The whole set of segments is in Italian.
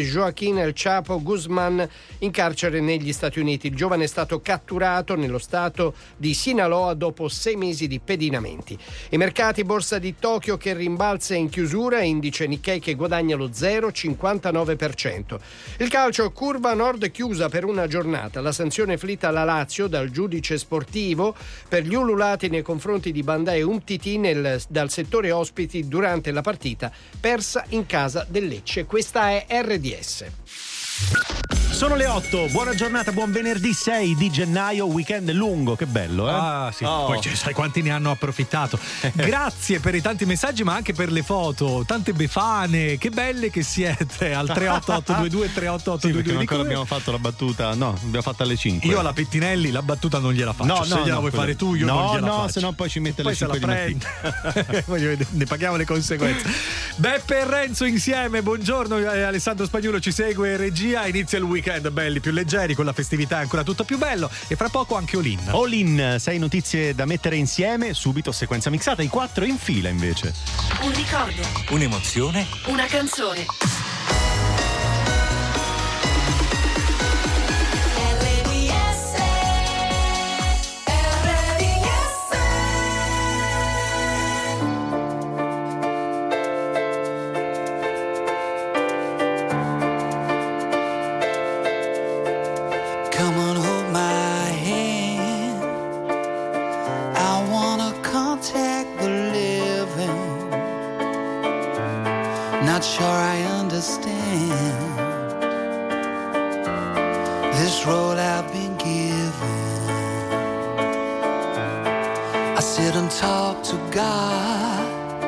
Joaquín El Chapo Guzman in carcere negli Stati Uniti. Il giovane è stato catturato nello stato di Sinaloa dopo sei mesi di pedinamenti. I mercati borsa di Tokyo che rimbalza in chiusura, indice Nikkei che guadagna lo 0,59%. Il calcio curva nord chiusa per una giornata. La sanzione flitta alla Lazio dal giudice sportivo per gli ululati nei confronti di Bandai Umtiti nel, dal settore ospiti durante la partita persa in casa del Lecce. Questa è RD RDS. Sono le 8, buona giornata, buon venerdì 6 di gennaio, weekend lungo, che bello, eh? Ah, sì, oh. poi cioè, sai quanti ne hanno approfittato. Grazie per i tanti messaggi, ma anche per le foto, tante befane, che belle che siete al 38822 38822. Sì, non ancora abbiamo fatto la battuta, no, l'abbiamo fatta alle 5. Io alla Pettinelli la battuta non gliela faccio, no, se no, gliela no, vuoi quella... fare tu io no, non gliela no, faccio. se no poi ci mette poi le 5 di mattina. ne paghiamo le conseguenze. Beppe e Renzo insieme, buongiorno, eh, Alessandro Spagnolo ci segue, regia, inizia il weekend, belli, più leggeri leggeri, con la festività è ancora tutto più bello e fra poco anche Olin. Olin, sei notizie da mettere insieme, subito sequenza mixata, i quattro in fila invece. Un ricordo. Un'emozione. Una canzone. sit and talk to God,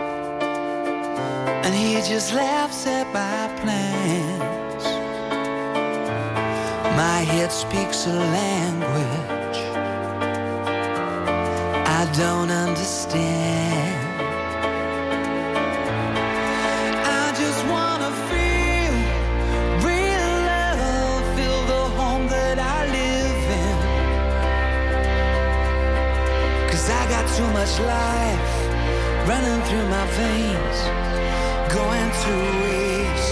and He just laughs at my plans. My head speaks a language I don't understand. Much life running through my veins, going to waste.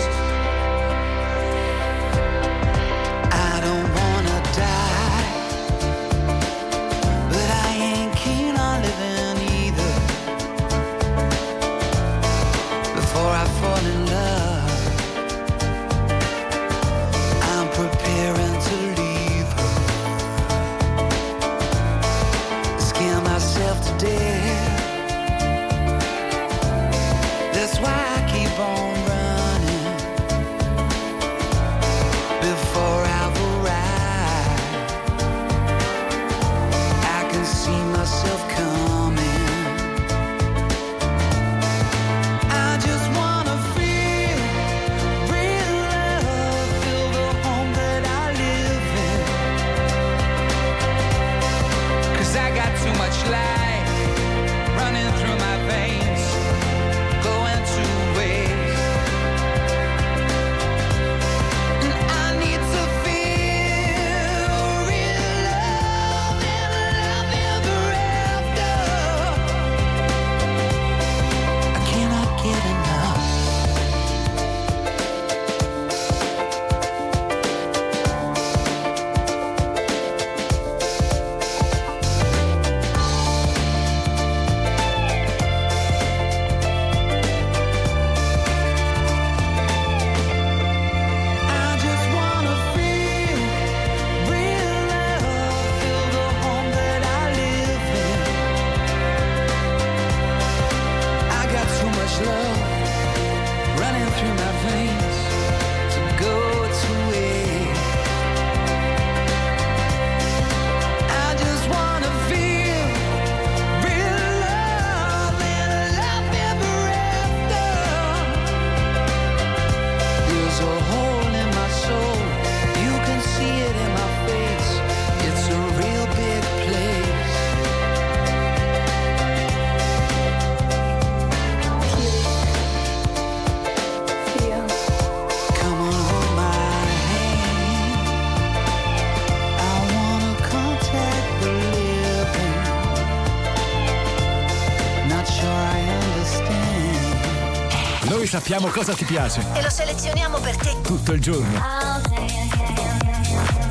sappiamo cosa ti piace. E lo selezioniamo per te. Tutto il giorno.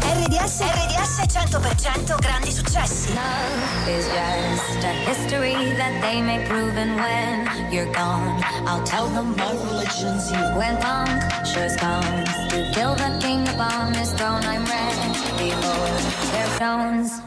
RDS, RDS 100% grandi successi. Love is just a history that they may prove and when you're gone, I'll tell them my religion's you. When punctures gone. to kill the king upon his throne, I'm ready for their stones.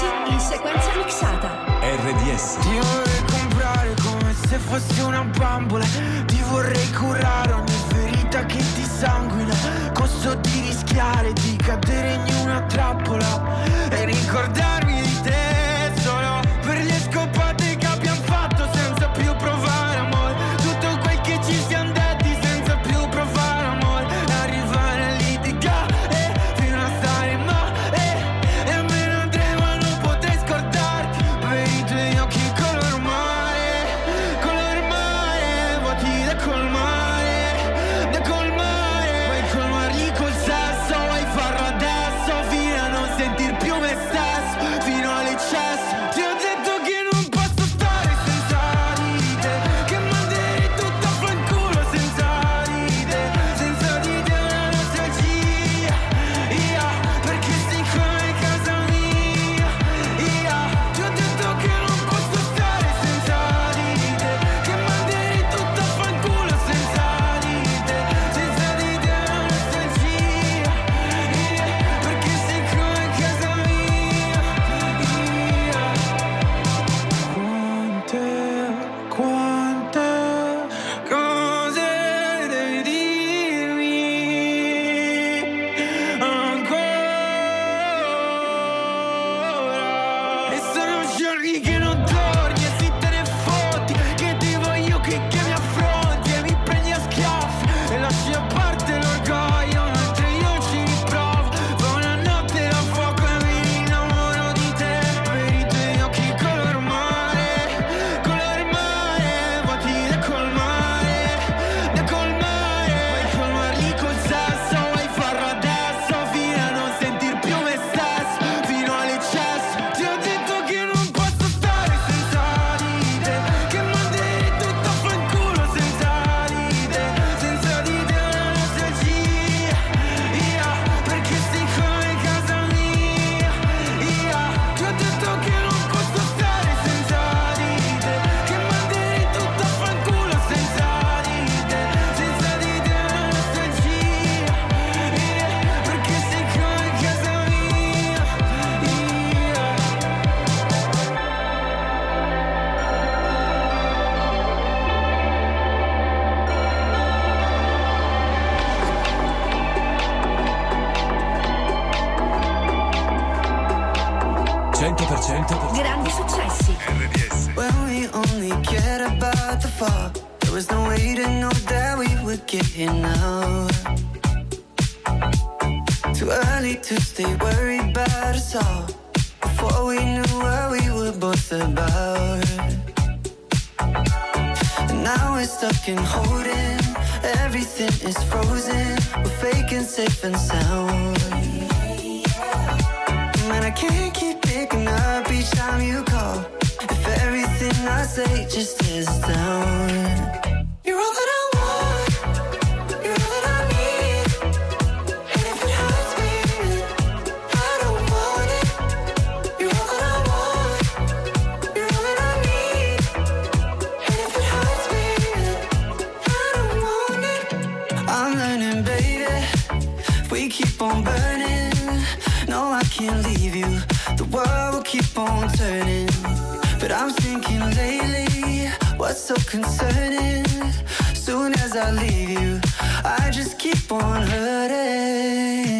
Ragazzi in sequenza mixata. RDS. Ti vorrei comprare come se fossi una bambola. Ti vorrei curare ogni ferita che ti sanguina. Costo di rischiare di cadere in una trappola e ricordarmi di te. We keep on burning, no, I can't leave you. The world will keep on turning. But I'm thinking lately, what's so concerning? Soon as I leave you, I just keep on hurting.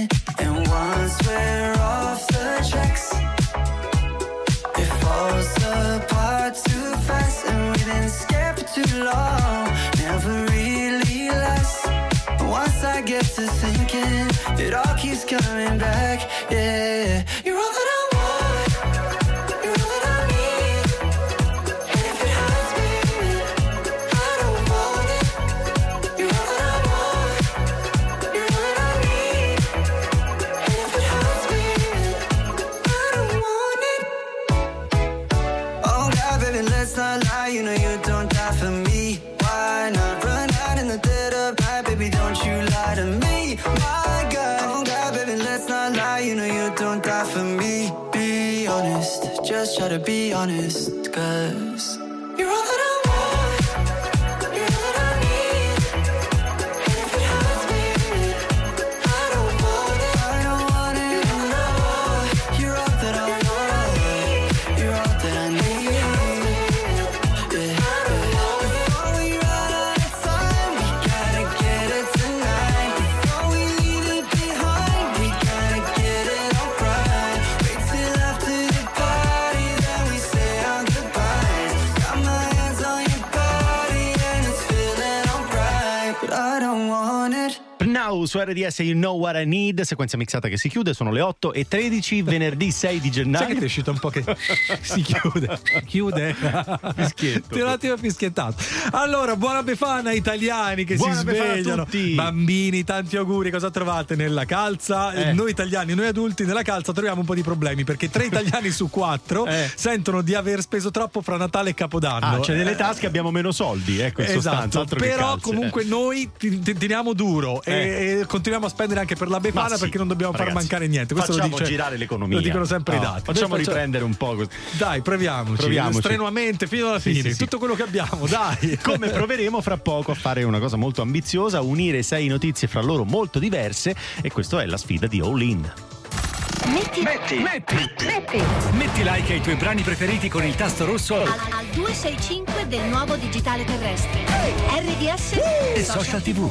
It all keeps coming back. Yeah, honest, good. Now su RDS You Know What I Need, sequenza mixata che si chiude, sono le 8 e 13, venerdì 6 di Sai che gennaio. ti è uscito un po' che si chiude. Chiude. Fischietto. Ti un attimo fischiettato. Allora, buona Befana italiani che Buona si svegliano. Bambini, tanti auguri. Cosa trovate nella calza? Eh. Noi italiani, noi adulti nella calza troviamo un po' di problemi perché tre italiani su quattro Eh. sentono di aver speso troppo fra Natale e Capodanno. Ah, cioè nelle Eh, tasche abbiamo meno soldi, ecco in sostanza, Esatto, che però comunque noi teniamo duro Eh. e, e continuiamo a spendere anche per la Befana sì, perché non dobbiamo far ragazzi, mancare niente. Questo lo facciamo dice- girare l'economia. Lo dicono sempre i No, dati. Facciamo Noi riprendere un po'. così. Dai, proviamoci. Proviamoci. Strenuamente fino alla Sì, fine. sì, sì. Tutto quello che abbiamo, dai. Come proveremo fra poco a fare una cosa molto ambiziosa, unire sei notizie fra loro molto diverse e questa è la sfida di All In. Metti, Metti, metti, metti metti like ai tuoi brani preferiti con il tasto rosso al, al 265 del nuovo digitale terrestre. RDS e social tv.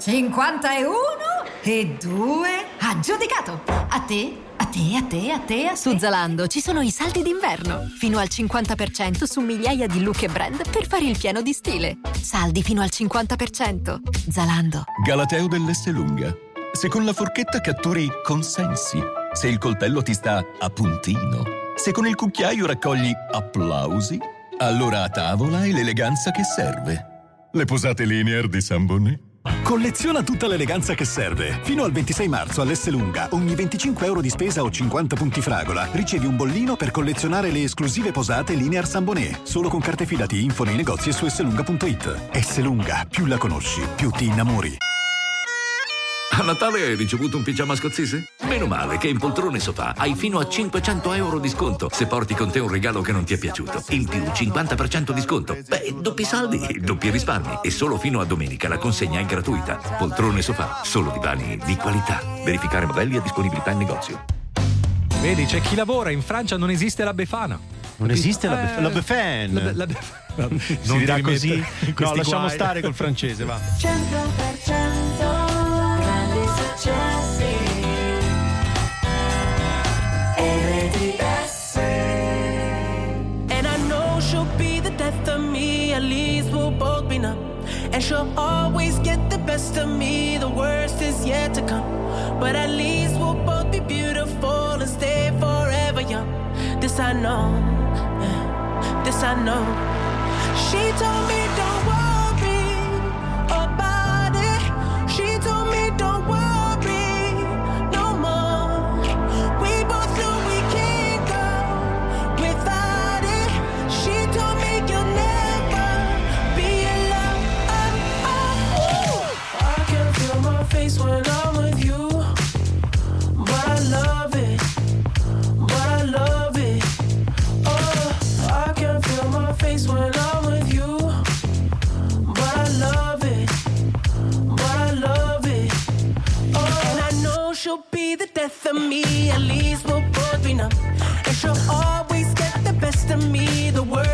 51 e 2 aggiudicato. A te, a te, a te, a te, a Su Zalando ci sono i saldi d'inverno, fino al 50% su migliaia di look e brand per fare il pieno di stile. Saldi fino al 50%. Zalando. Galateo dell'Esselunga. Se con la forchetta catturi consensi, se il coltello ti sta a puntino, se con il cucchiaio raccogli applausi, allora a tavola è l'eleganza che serve. Le posate linear di San Bonnet? Colleziona tutta l'eleganza che serve. Fino al 26 marzo all'Esselunga, ogni 25 euro di spesa o 50 punti fragola, ricevi un bollino per collezionare le esclusive posate Linear San Bonnet. Solo con carte fidati info nei negozi e su esselunga.it. Esselunga, più la conosci, più ti innamori. A Natale hai ricevuto un pigiama scozzese? Meno male che in Poltrone Sofà hai fino a 500 euro di sconto se porti con te un regalo che non ti è piaciuto. In più 50% di sconto. Beh, doppi saldi, doppi risparmi. E solo fino a domenica la consegna è gratuita. Poltrone Sofà, solo divani di qualità. Verificare modelli e disponibilità in negozio. Vedi, c'è chi lavora, in Francia non esiste la Befana. Non esiste la, Bef- Eh, la Befan. la Be- la Bef- si Non dirà ti così? No, lasciamo guai. stare col francese, va. 100% grandi successi RDS And I know she'll be the death of me, at least we'll both be numb. And she'll always get the best of me, the worst is yet to come. But at least we'll both be beautiful and stay forever young. This I know, this I know. She told me death of me. At least we'll both be numb. And she'll always get the best of me. The worst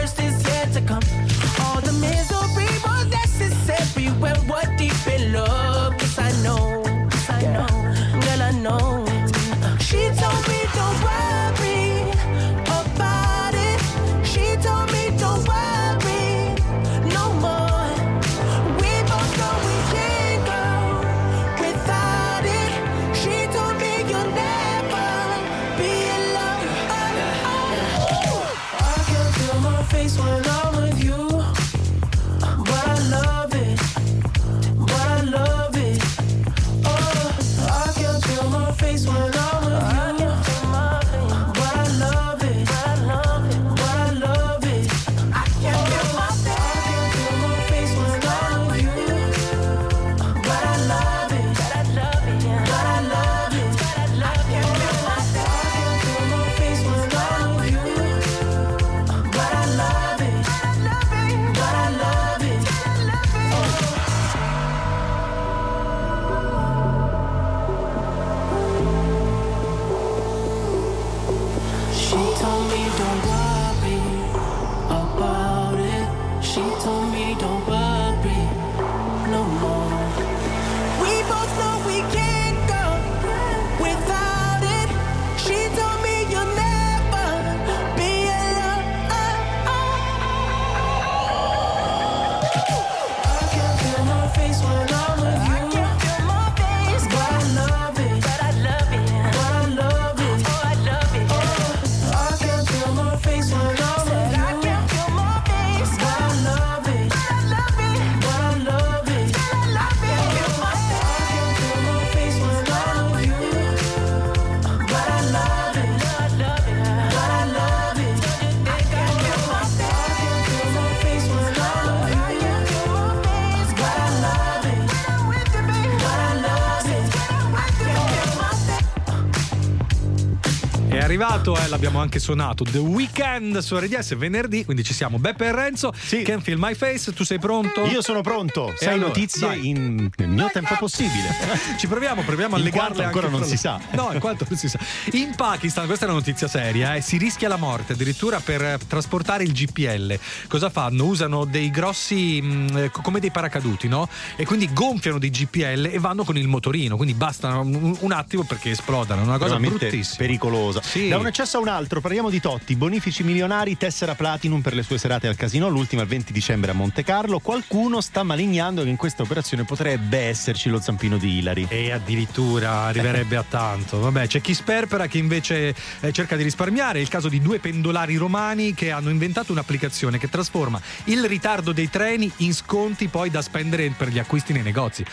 arrivato, eh, l'abbiamo anche suonato. The Weekend su RDS venerdì, quindi ci siamo. Beppe e Renzo, Can Feel My Face, tu sei pronto? Io sono pronto. Sei allora, notizie dai. in nel mio tempo possibile. Ci proviamo, proviamo a In legarle ancora non si sa. No, in quanto non si sa. In Pakistan, questa è una notizia seria, eh, si rischia la morte addirittura per eh, trasportare il GPL. Cosa fanno? Usano dei grossi, mh, eh, come dei paracaduti, no? E quindi gonfiano dei GPL e vanno con il motorino, quindi bastano un, un attimo perché esplodano. È una cosa bruttissima. pericolosa. Sì. Da un accesso a un altro, parliamo di Totti, bonifici milionari, tessera Platinum per le sue serate al casino, l'ultima il 20 dicembre a Monte Carlo. Qualcuno sta malignando che in questa operazione potrebbe esserci lo zampino di Ilari. E addirittura arriverebbe a tanto. Vabbè, c'è chi sperpera, chi invece eh, cerca di risparmiare. È il caso di due pendolari romani che hanno inventato un'applicazione che trasforma il ritardo dei treni in sconti poi da spendere per gli acquisti nei negozi.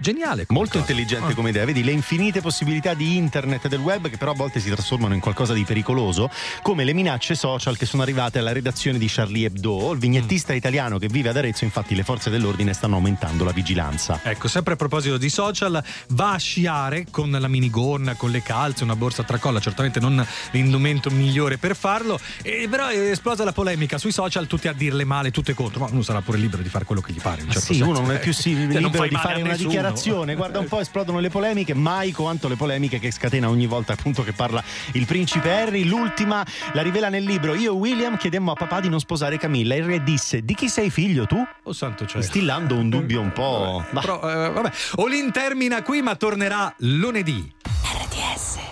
Geniale. Molto cosa. intelligente Ah. come idea, vedi le infinite possibilità di internet e del web che però a volte si trasformano in qualcosa di pericoloso, come le minacce social che sono arrivate alla redazione di Charlie Hebdo. Il Mm. vignettista italiano che vive ad Arezzo, infatti le forze dell'ordine stanno aumentando la vigilanza. Ecco, sempre a proposito di social, va a sciare con la minigonna, con le calze, una borsa a tracolla, certamente non l'indumento migliore per farlo, e però è esplosa la polemica sui social, tutti a dirle male, tutte contro, ma uno sarà pure libero di fare quello che gli pare. in Ma certo sì, senso. uno non è più sì- Cioè, libero di fare una nessuno. Dichiarazione. Guarda un po', esplodono le polemiche, mai quanto le polemiche che scatena ogni volta appunto che parla il principe Harry. L'ultima la rivela nel libro. Io e William chiedemmo a papà di non sposare Camilla. Il re disse: Di chi sei figlio tu? Oh santo cielo. Instillando un dubbio un po'. Bah. Però, eh, vabbè. Olin termina qui, ma tornerà lunedì. RDS.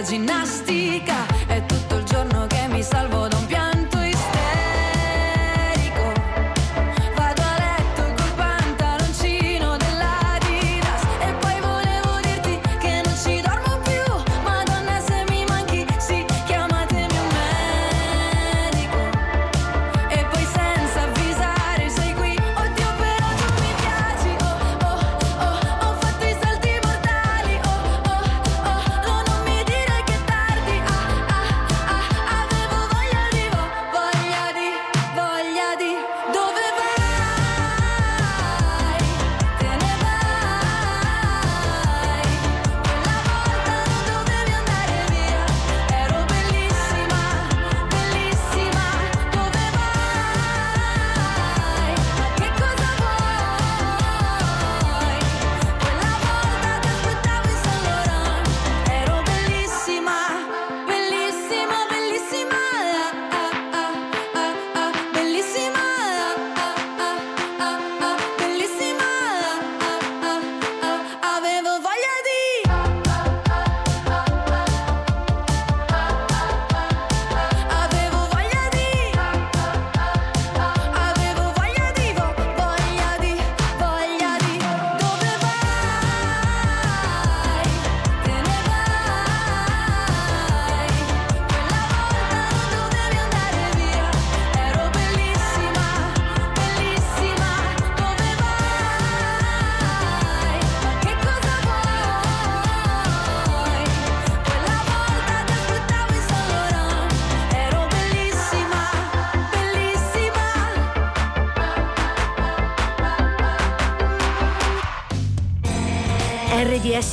Musica da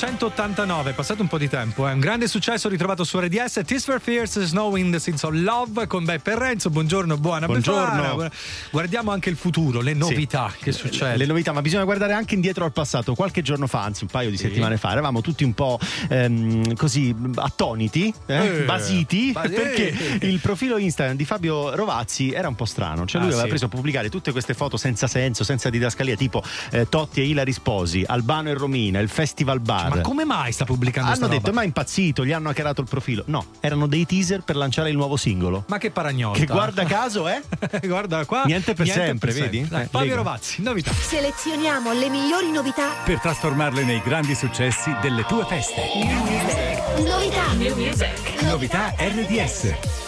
1989, è passato un po' di tempo, è un grande successo ritrovato su RDS, Tears for Fears, Snow in the Seeds of Love con Beppe Renzo, buongiorno, buona Buongiorno. Befana. Guardiamo anche il futuro, le novità che succede. Le novità, ma bisogna guardare anche indietro al passato. Qualche giorno fa, anzi un paio di settimane fa, eravamo tutti un po' ehm, così attoniti, eh, Eh, basiti, basi- perché il profilo Instagram di Fabio Rovazzi era un po' strano. Cioè lui Ah, aveva sì. preso a pubblicare tutte queste foto senza senso, senza didascalia, tipo eh, Totti e Ilari Sposi, Albano e Romina, il Festival Bar. Ma come mai sta pubblicando Hanno detto, roba? ma è impazzito, gli hanno hackerato il profilo. No, erano dei teaser per lanciare il nuovo singolo. Ma che paragnolta. Che guarda caso, eh? guarda qua. Niente per sempre, vedi? Dai, Eh, Fabio. Rovazzi, novità. Selezioniamo le migliori novità. Per trasformarle nei grandi successi delle tue feste. Novità. Novità RDS.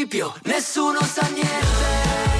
Di Scipio nessuno sa niente.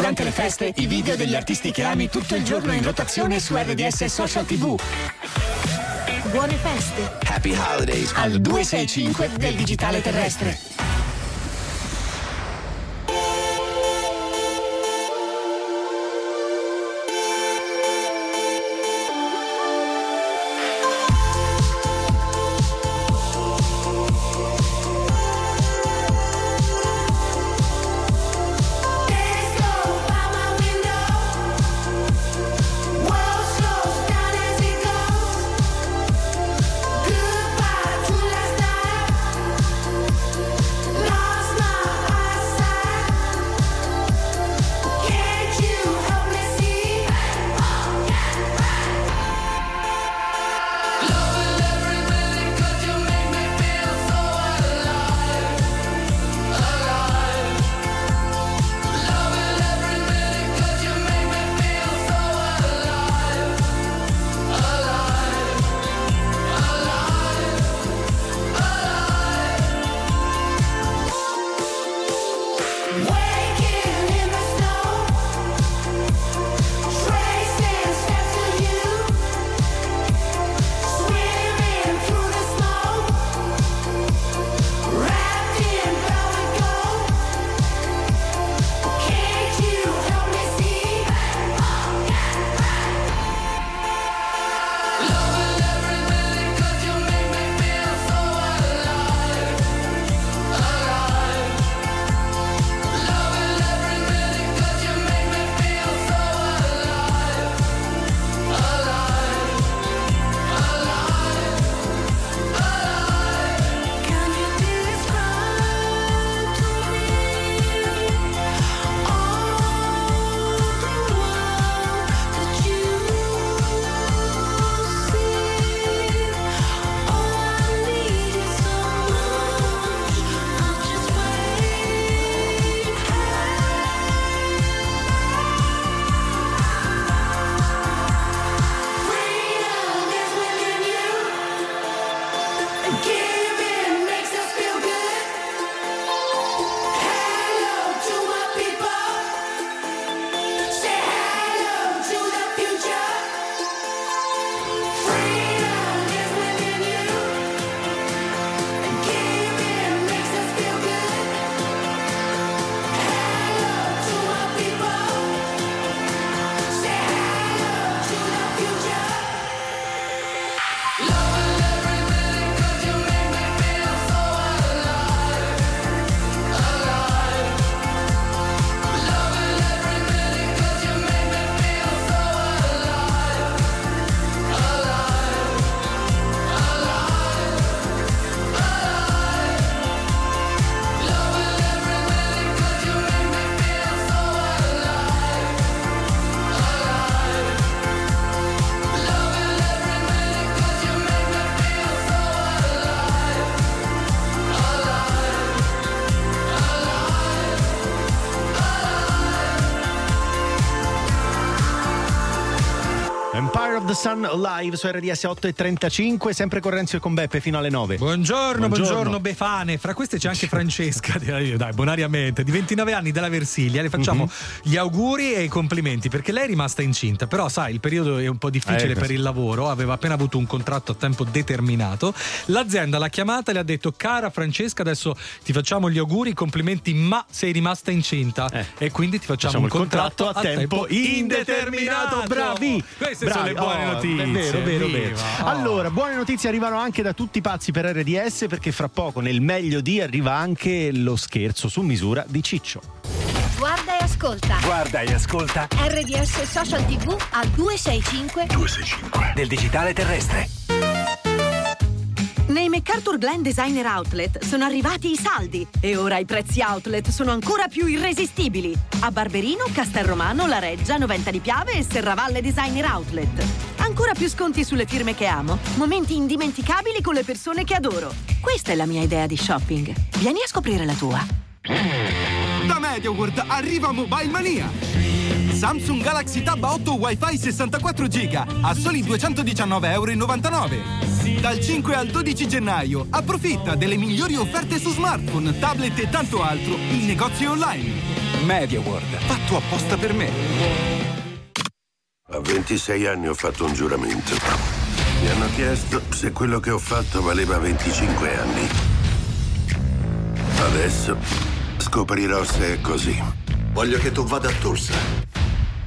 Durante le feste, i video degli artisti che ami tutto il giorno in rotazione su RDS Social TV. Buone feste. Happy Holidays al 265 del digitale terrestre. Sun live su RDS 8 e 35, sempre con Renzo e con Beppe fino alle 9. Buongiorno, buongiorno, Befane. Fra queste c'è anche Francesca, dai, bonariamente, di 29 anni della Versilia. Le facciamo Mhm. gli auguri e i complimenti perché lei è rimasta incinta. Però, sai, il periodo è un po' difficile Eh, per il lavoro. Aveva appena avuto un contratto a tempo determinato. L'azienda l'ha chiamata e le ha detto: Cara Francesca, adesso ti facciamo gli auguri, i complimenti, ma sei rimasta incinta. E quindi ti facciamo, Facciamo un il contratto a tempo indeterminato. Bravi! Queste Bravi. sono le buone Oh, notizie. è vero, vero, viva. vero. Oh. Allora, buone notizie arrivano anche da tutti i pazzi per RDS perché fra poco nel meglio di arriva anche lo scherzo su misura di Ciccio. Guarda e ascolta. Guarda e ascolta RDS Social TV a 265 265 del digitale terrestre. Nei MacArthur Glen Designer Outlet sono arrivati i saldi e ora i prezzi outlet sono ancora più irresistibili. A Barberino, Castelromano, La Reggia, Noventa di Piave e Serravalle Designer Outlet. Ancora più sconti sulle firme che amo, momenti indimenticabili con le persone che adoro. Questa è la mia idea di shopping. Vieni a scoprire la tua. Da MediaWorld arriva Mobile Mania! Samsung Galaxy Tab 8 Wi-Fi 64 GB a soli 219,99 euro. Dal 5 al 12 gennaio approfitta delle migliori offerte su smartphone, tablet e tanto altro in negozi online. MediaWorld, fatto apposta per me. A 26 anni ho fatto un giuramento. Mi hanno chiesto se quello che ho fatto valeva 25 anni. Adesso scoprirò se è così. Voglio che tu vada a Tulsa.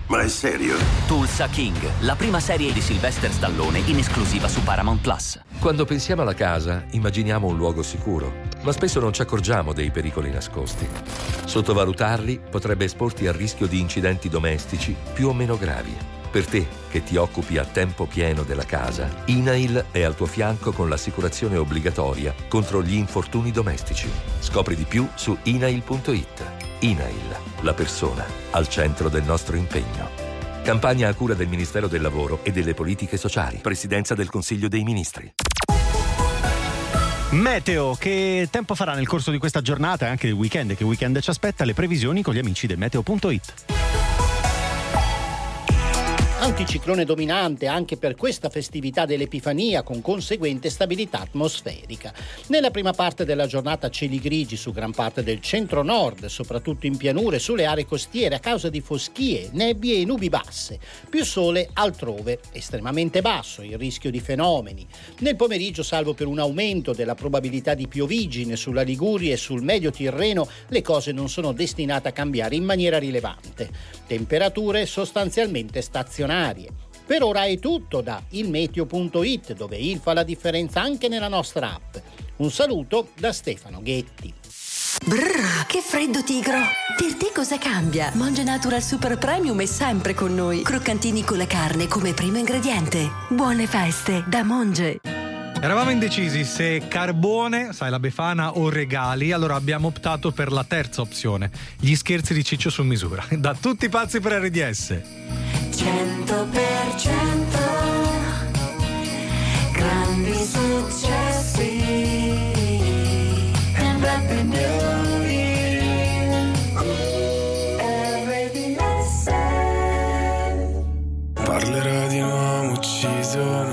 Ma è serio? Tulsa King, la prima serie di Sylvester Stallone in esclusiva su Paramount Plus. Quando pensiamo alla casa, immaginiamo un luogo sicuro, ma spesso non ci accorgiamo dei pericoli nascosti. Sottovalutarli potrebbe esporti al rischio di incidenti domestici più o meno gravi. Per te, che ti occupi a tempo pieno della casa, INAIL è al tuo fianco con l'assicurazione obbligatoria contro gli infortuni domestici. Scopri di più su inail.it. INAIL, la persona al centro del nostro impegno. Campagna a cura del Ministero del Lavoro e delle Politiche Sociali. Presidenza del Consiglio dei Ministri. Meteo, che tempo farà nel corso di questa giornata e anche del weekend? Che weekend ci aspetta? Le previsioni con gli amici del meteo.it. Anticiclone dominante anche per questa festività dell'Epifania con conseguente stabilità atmosferica. Nella prima parte della giornata cieli grigi su gran parte del centro-nord, soprattutto in pianure sulle aree costiere a causa di foschie, nebbie e nubi basse. Più sole altrove, estremamente basso il rischio di fenomeni. Nel pomeriggio, salvo per un aumento della probabilità di piovigine sulla Liguria e sul medio Tirreno, le cose non sono destinate a cambiare in maniera rilevante. Temperature sostanzialmente stazionarie. Per ora è tutto da ilmeteo.it dove il fa la differenza anche nella nostra app. Un saluto da Stefano Ghetti. Brrr, che freddo tigro! Per te cosa cambia? Monge Natural Super Premium è sempre con noi. Croccantini con la carne come primo ingrediente. Buone feste da Monge. Eravamo indecisi se carbone, sai la befana o regali, allora abbiamo optato per la terza opzione, gli scherzi di Ciccio su misura. Da tutti pazzi per RDS. 100% grandi successi. E Beppe Neri RDS Parlerò di un uomo ucciso,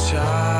essere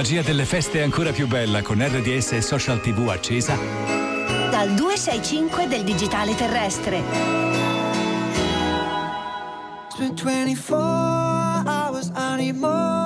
magia delle feste è ancora più bella con RDS e Social TV accesa dal 265 del digitale terrestre. Spent 24 hours, I.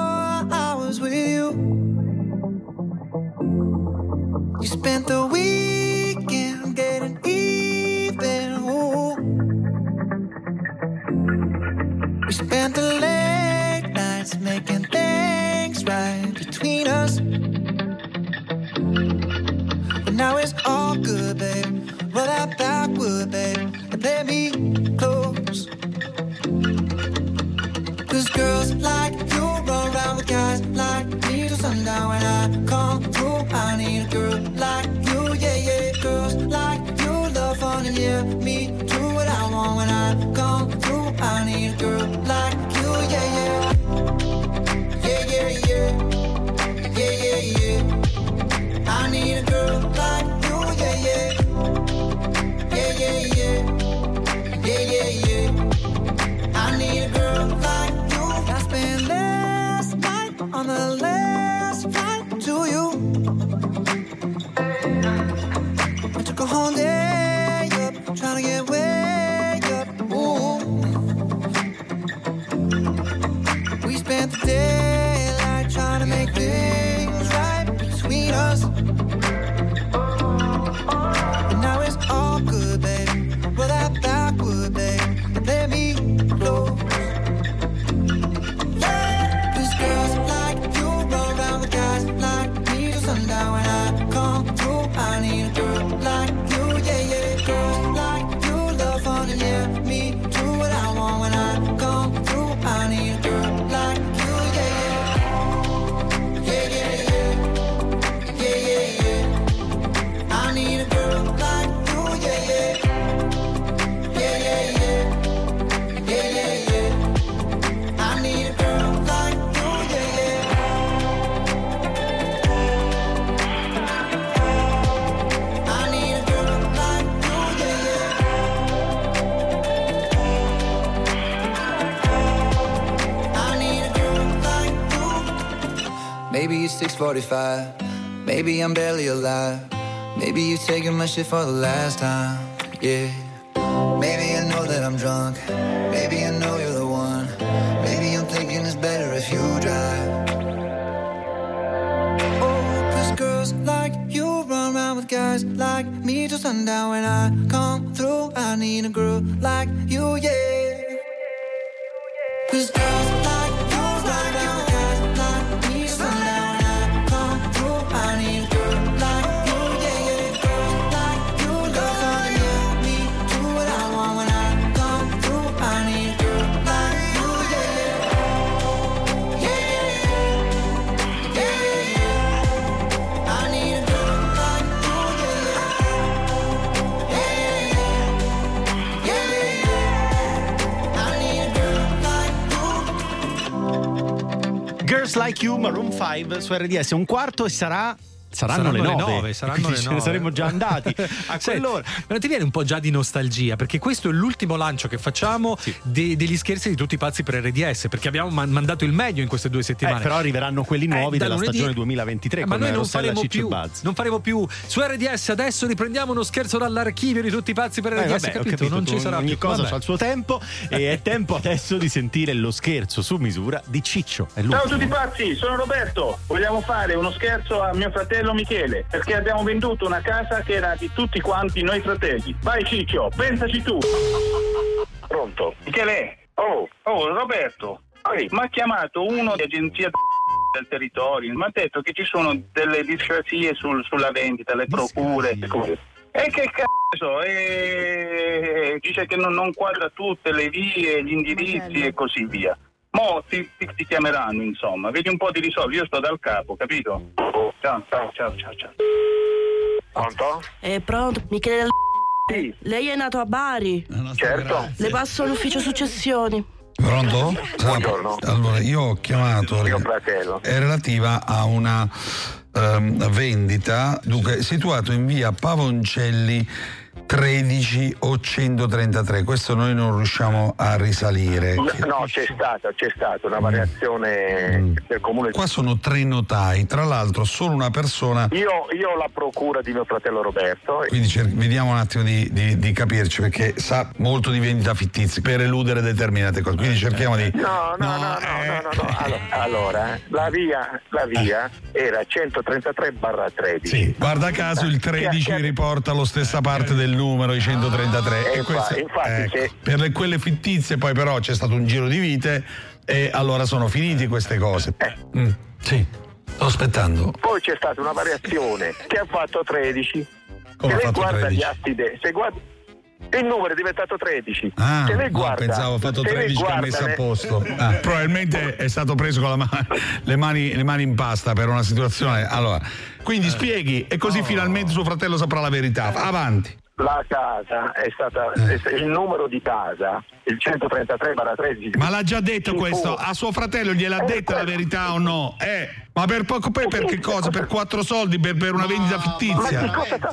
45. Maybe I'm barely alive. Maybe you taking my shit for the last time. Yeah. Maybe I know that I'm drunk. Maybe I know you're the one. Maybe I'm thinking it's better if you drive. Oh, cause girls like you run around with guys like me till sundown. When I come through, I need a girl like you, yeah. Cause girls Like You, Maroon 5 su RDS. Un quarto e sarà. Saranno, le 9, saranno le ce ne 9. saremmo già andati. A Senti, quell'ora. ma non ti viene un po' già di nostalgia? Perché questo è l'ultimo lancio che facciamo de- degli scherzi di tutti i pazzi per RDS. Perché abbiamo man- mandato il meglio in queste due settimane. Eh, però arriveranno quelli nuovi Eh, della lunedì- stagione 2023 Eh, ma noi non faremo Ciccio più. Buzz. Non faremo più. Su RDS adesso riprendiamo uno scherzo dall'archivio di tutti i pazzi per Eh, RDS. vabbè, capito? capito, Non ci sarà ogni più. cosa Vabbè. ha il suo tempo e è tempo adesso di sentire lo scherzo su misura di Ciccio. È Ciao a tutti pazzi, sono Roberto. Vogliamo fare uno scherzo a mio fratello Michele perché abbiamo venduto una casa che era di tutti quanti noi fratelli. Vai Ciccio, pensaci tu. Pronto? Michele? Oh, oh Roberto. Mi ha chiamato uno di agenzia del territorio, mi ha detto che ci sono delle discrasie sul- sulla vendita, le procure. E che cazzo? E dice che non, non quadra tutte le vie, gli indirizzi e così via. Mo ti, ti- ti chiameranno, insomma, vedi un po' di risolvere, io sto dal capo, capito? Ciao, ciao, ciao, ciao, ciao. Pronto? È pronto, Michele del Sì. Lei è nato a Bari. Certo. Le passo l'ufficio successioni. Pronto? Buongiorno. Allora, io ho chiamato. Mio fratello. È relativa a una ehm, vendita, dunque, situato in via Pavoncelli 13 o 133. Questo noi non riusciamo a risalire. No, no, c'è stata, c'è stata una variazione del comune. Qua sono tre notai, tra l'altro solo una persona. Io, io ho la procura di mio fratello Roberto. Quindi cer- vediamo un attimo di, di- di capirci perché sa molto di vendita fittizia per eludere determinate cose. Quindi cerchiamo di. No, no, no, no, no, no, no. Allo- Allora, la via, la via era 133 barra 13. Sì, guarda caso il 13 riporta lo stessa parte del numero, i 133. Eh, e questo- infa- infatti ecco, Per le- quelle fittizie poi però c'è stato un giro di vite e allora sono finiti queste cose. Mm, sì, sto aspettando. Poi c'è stata una variazione che ha fatto 13. Come se ha lei fatto guarda 13? gli atti, de- se guarda il numero è diventato 13. Ah, se no, guarda, pensavo fatto se lei 13 che ha messo a ne- posto. Ah, probabilmente è stato preso con la ma- le, mani, le mani in pasta per una situazione. Allora, quindi spieghi e così finalmente suo fratello saprà la verità. Avanti. La casa è stata Eh. il numero di casa, il 133 barra 13. Ma l'ha già detto questo? fu- A suo fratello gliel'ha Eh, detta la verità o no? Eh, ma per poco poi per che cosa? Per quattro soldi? Per, per una vendita Ma fittizia? di cosa sta-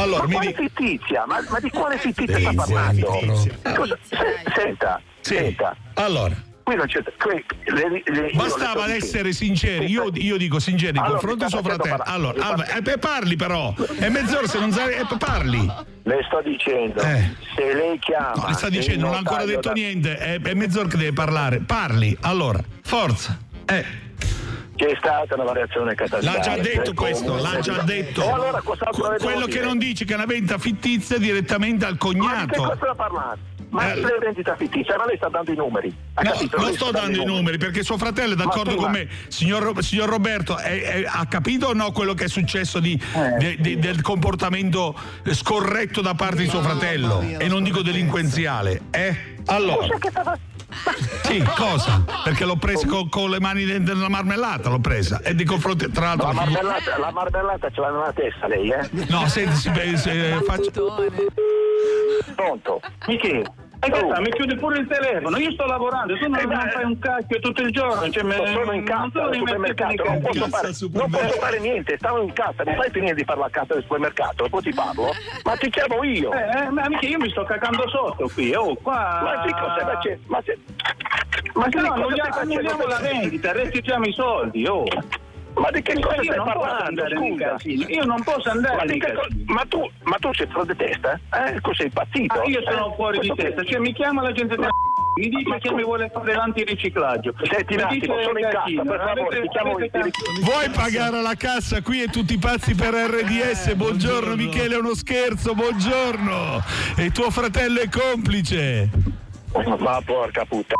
Allora, ma mi fittizia? Ma, ma di quale fittizia sta parlando? fittizia. Cosa- se- senta, senta. Allora. Qui non c'è. qui- le- le- le Bastava essere sinceri, io, io dico sinceri Allora, di suo sta fratello. Allora, Alba, eh, parli però, è mezz'ora se non sai, eh, parli. Le sto dicendo, se lei chiama. Eh. No, sta il dicendo, non ha ancora detto da- niente, è, è mezz'ora che deve parlare. Parli, allora, forza. Eh. C'è stata una variazione catastale. L'ha già detto del questo, l'ha già detto. E allora le quello che dire? non dice che è una vendita fittizia direttamente al Ma di che cognato. cosa sta parlando? Ma Eh. le vendita fittizia, ma lei sta dando i numeri. Ha No, non Lei sto dando i numeri perché suo fratello è d'accordo con me. Signor, signor Roberto, è- è- ha capito o no quello che è successo di- Eh. de- de- del comportamento scorretto da parte di suo fratello? E non dico delinquenziale. Eh? Allora. Sì, cosa? Perché l'ho presa con, con le mani dentro la marmellata, l'ho presa. E di confronti, tra l'altro. La marmellata, la marmellata ce l'ha nella testa lei, eh? No, senti, si, se, faccio. Pronto? Michele? E che sta? Mi chiudi pure il telefono, io sto lavorando, tu non, non fai un cacchio tutto il giorno. Cioè, me- sono in non cassa al supermercato, non posso, fare, non posso fare niente, stavo in cassa, mi fai finire di fare la cassa del supermercato, poi ti parlo? Ma ti chiamo io! Eh, eh, ma mica io mi sto cacando sotto qui, oh, qua... Ma sì, cosa ma c'è? Ma se... Ma che no, facendo? annulliamo la vendita, restituiamo i soldi, oh. Ma di che cosa io stai parlando? Scusa. io non posso andare Ma, di che co- ma tu, ma tu sei fuori di testa? Eh? Tu sei impazzito? Ah, io sono Eh? fuori di Questo testa, pensi? cioè mi chiama la gente del mi dice ma che tu- mi vuole fare l'antiriciclaggio. Senti un Mi attimo, dice sono in cassa, per favore, avete- ti chiamo Vuoi pagare la cassa qui e tutti pazzi per RDS? Buongiorno Michele, è uno scherzo, buongiorno! E tuo fratello è complice! Ma porca puttana,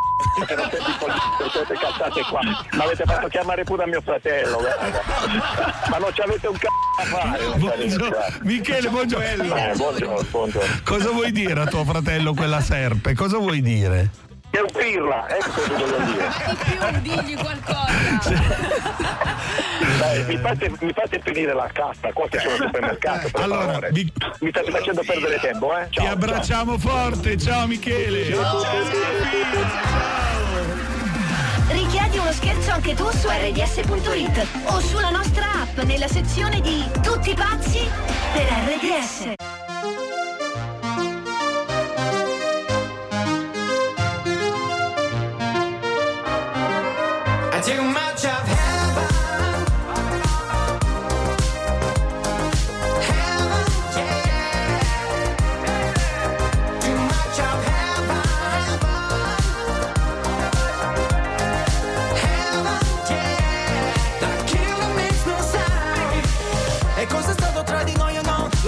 se non siete politici, siete cazzate qua. Mi avete fatto chiamare pure a mio fratello, guarda. Ma non ci avete un c***o da fare. Buongiorno. Michele, buongiorno. Eh, buongiorno, buongiorno. Cosa vuoi dire a tuo fratello quella serpe? Cosa vuoi dire? per pirla, ecco cosa voglio dire. Di più, digli qualcosa. Sì. Mi, fate, mi, fate, finire la cassa, qua che sono al supermercato. allora, vi... mi state facendo perdere tempo, eh? Ciao, Ti abbracciamo ciao. forte, ciao Michele. Ciao, ciao, ciao. Richiedi uno scherzo anche tu su rds.it o sulla nostra app nella sezione di Tutti pazzi per RDS.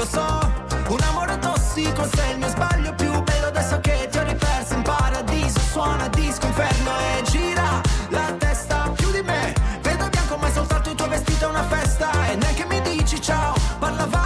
so. Un amore tossico se il mio sbaglio più bello Adesso che ti ho riperso. In paradiso Suona disco inferno e gira la testa più di me. Vedo bianco ma soltanto il tuo vestito è una festa. E neanche mi dici ciao, parlava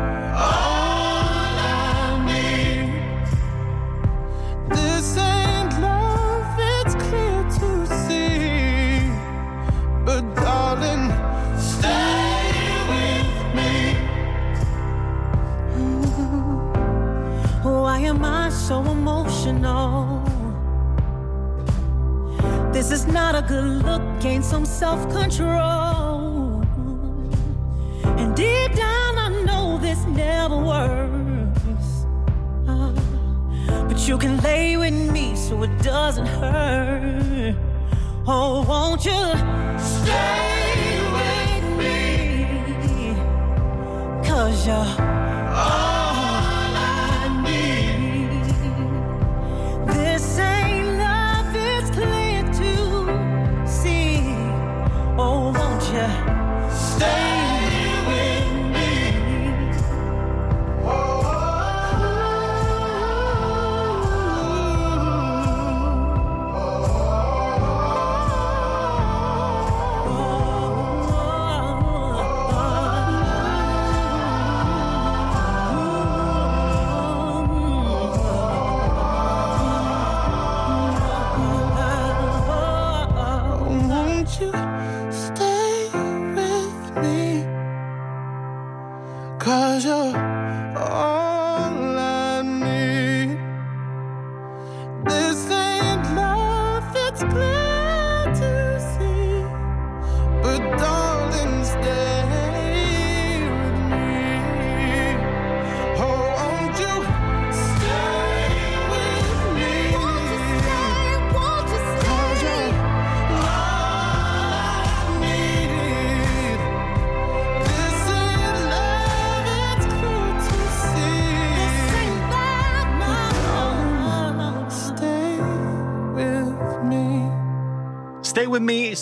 No, This is not a good look, gain some self control. And deep down, I know this never works. Uh, but you can lay with me so it doesn't hurt. Oh, won't you stay with me? Cause you're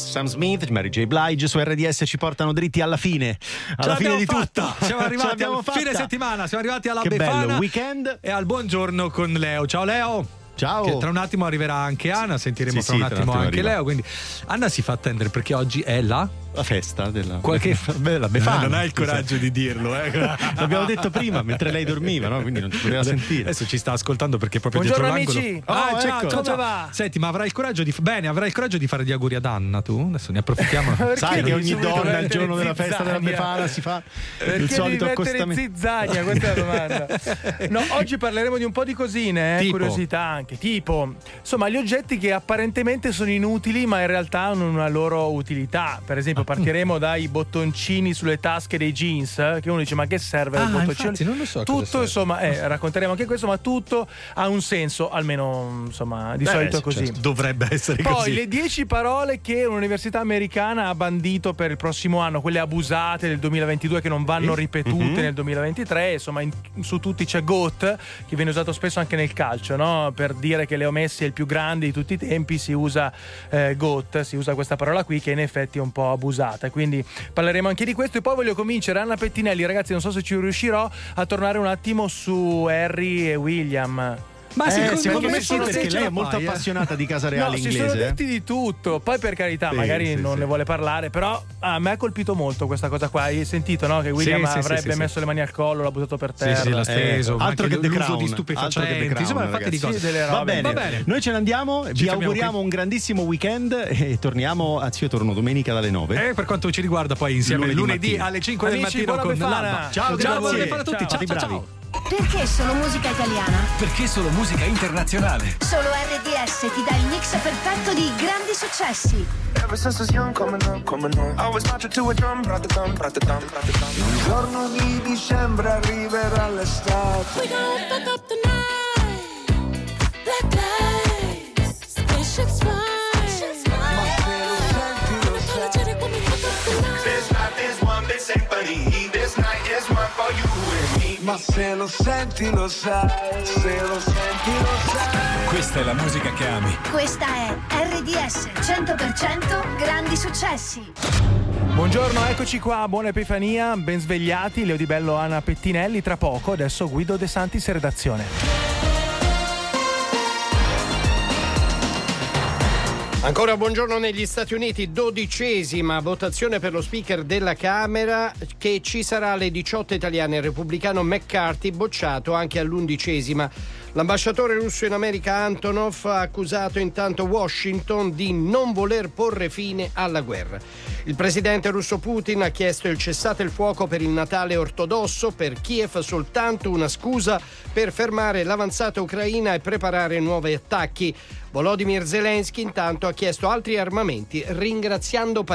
Sam Smith, Mary J. Blige su RDS ci portano dritti alla fine. Alla fine di fatta. tutto. Siamo arrivati l'abbiamo al fine settimana, siamo arrivati alla Che Befana bello, weekend. e al buongiorno con Leo. Ciao Leo. Ciao. Tra un attimo arriverà anche Anna, sentiremo Sì, tra sì, un un attimo attimo anche arriva. Leo. Quindi Anna si fa attendere perché oggi è la. La festa della Qualche. Beh, la Befana. Eh, non hai il coraggio di dirlo, eh. L'abbiamo detto prima mentre lei dormiva, no? Quindi non ci poteva sentire. Adesso ci sta ascoltando perché è proprio Buongiorno, dietro l'angolo. amici. Ah, Oh, ciao, ecco. Come ciao. va? Senti, ma avrai il coraggio di. Bene, avrai il coraggio di fare gli auguri ad Anna tu? Adesso ne approfittiamo. Sai che ogni donna il giorno della festa della? Befana si fa Perché il solito accostamento. zizzania? Questa è la domanda. No, oggi parleremo di un po' di cosine, eh, Tipo? curiosità anche. Tipo, insomma, gli oggetti che apparentemente sono inutili, ma in realtà hanno una loro utilità. Per esempio, partiremo dai bottoncini sulle tasche dei jeans, eh, che uno dice: Ma che serve il Ah, bottoncino? infatti, non lo so Tutto, insomma, eh, racconteremo anche questo, ma tutto ha un senso, almeno insomma, di Beh, solito è sì, così. certo. Dovrebbe essere Poi così. le 10 parole che un'università americana ha bandito per il prossimo anno, quelle abusate del 2022 che non vanno ripetute Mhm. nel 2023, insomma in- su tutti c'è GOAT che viene usato spesso anche nel calcio, no? per dire che Leo Messi è il più grande di tutti i tempi si usa eh, GOAT, si usa questa parola qui che in effetti è un po' abusata, quindi parleremo anche di questo e poi voglio convincere Anna Pettinelli, ragazzi non so se ci riuscirò a tornare un attimo su Harry e William. Ma Eh, secondo, secondo me me sì, sì, perché lei è molto eh. appassionata di casa reale no, si inglese. sono eh. detti di tutto. Poi, per carità, Sì, magari sì, non sì, ne sì. vuole parlare. Però a me ha colpito molto questa cosa qua. Hai sentito, no? Che William sì, sì, avrebbe sì, messo sì. le mani al collo, l'ha buttato per Sì, terra. sì, l'ha steso. Eh, altro che l'uso di stupefacenti. Insomma, fatti di cose. Sì, delle Va robe. bene. Va bene. noi ce ne andiamo, vi fermiamo auguriamo qui. un grandissimo weekend e torniamo, anzi io torno domenica dalle 9. E per quanto ci riguarda, poi insieme Lunedì alle 5 del mattino con l'alba. Ciao, ciao, buona Befana a tutti. Ciao, Ciao, ciao, bravi. ciao. Perché solo musica italiana? Perché solo musica internazionale? Solo RDS ti dà il mix perfetto di grandi successi. Ever since I was young, coming up, coming up. I was marching to a drum, brought the drum. Un giorno di dicembre arriverà l'estate. We gon' fuck up the night. Black lights, spaceships fly. Ma se lo senti lo sai, se lo senti lo sai. Questa è la musica che ami. Questa è RDS 100% grandi successi. Buongiorno, eccoci qua. Buona Epifania. Ben svegliati. Leo Di Bello, Anna Pettinelli. Tra poco, adesso Guido De Santis redazione. Ancora buongiorno negli Stati Uniti, dodicesima votazione per lo speaker della Camera che ci sarà alle 18 italiane, il repubblicano McCarthy bocciato anche all'undicesima. L'ambasciatore russo in America Antonov ha accusato intanto Washington di non voler porre fine alla guerra. Il presidente russo Putin ha chiesto il cessate il fuoco per il Natale ortodosso, per Kiev soltanto una scusa per fermare l'avanzata ucraina e preparare nuovi attacchi. Volodymyr Zelensky intanto ha chiesto altri armamenti ringraziando Parigi.